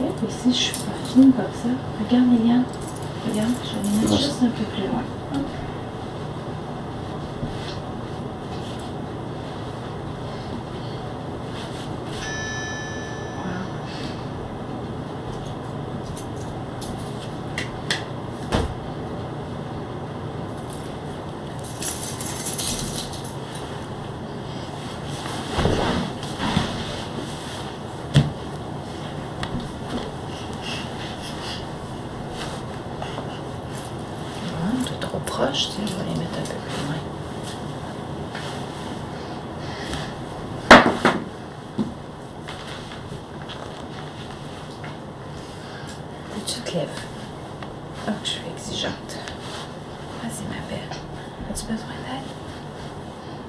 Et si je suis pas fine comme ça, regarde Liliane. Regarde, je vais les mettre juste un peu plus loin. Je vais les mettre un peu plus loin. Tu te lèves. Oh, je suis exigeante. Vas-y, ma belle. As-tu besoin d'aide?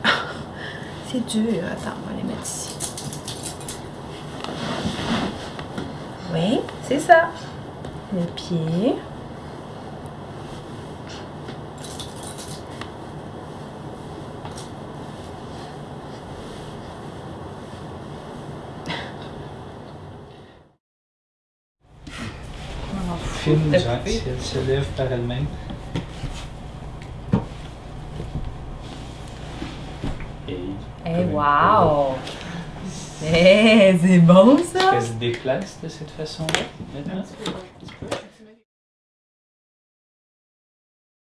Ah, C'est dur. Attends, on va les mettre ici. Oui, c'est ça. Le pied. Filme si elle se lève par elle-même. Et Eh, wow! Eh, c'est bon ça! Elle se déplace de cette façon-là maintenant?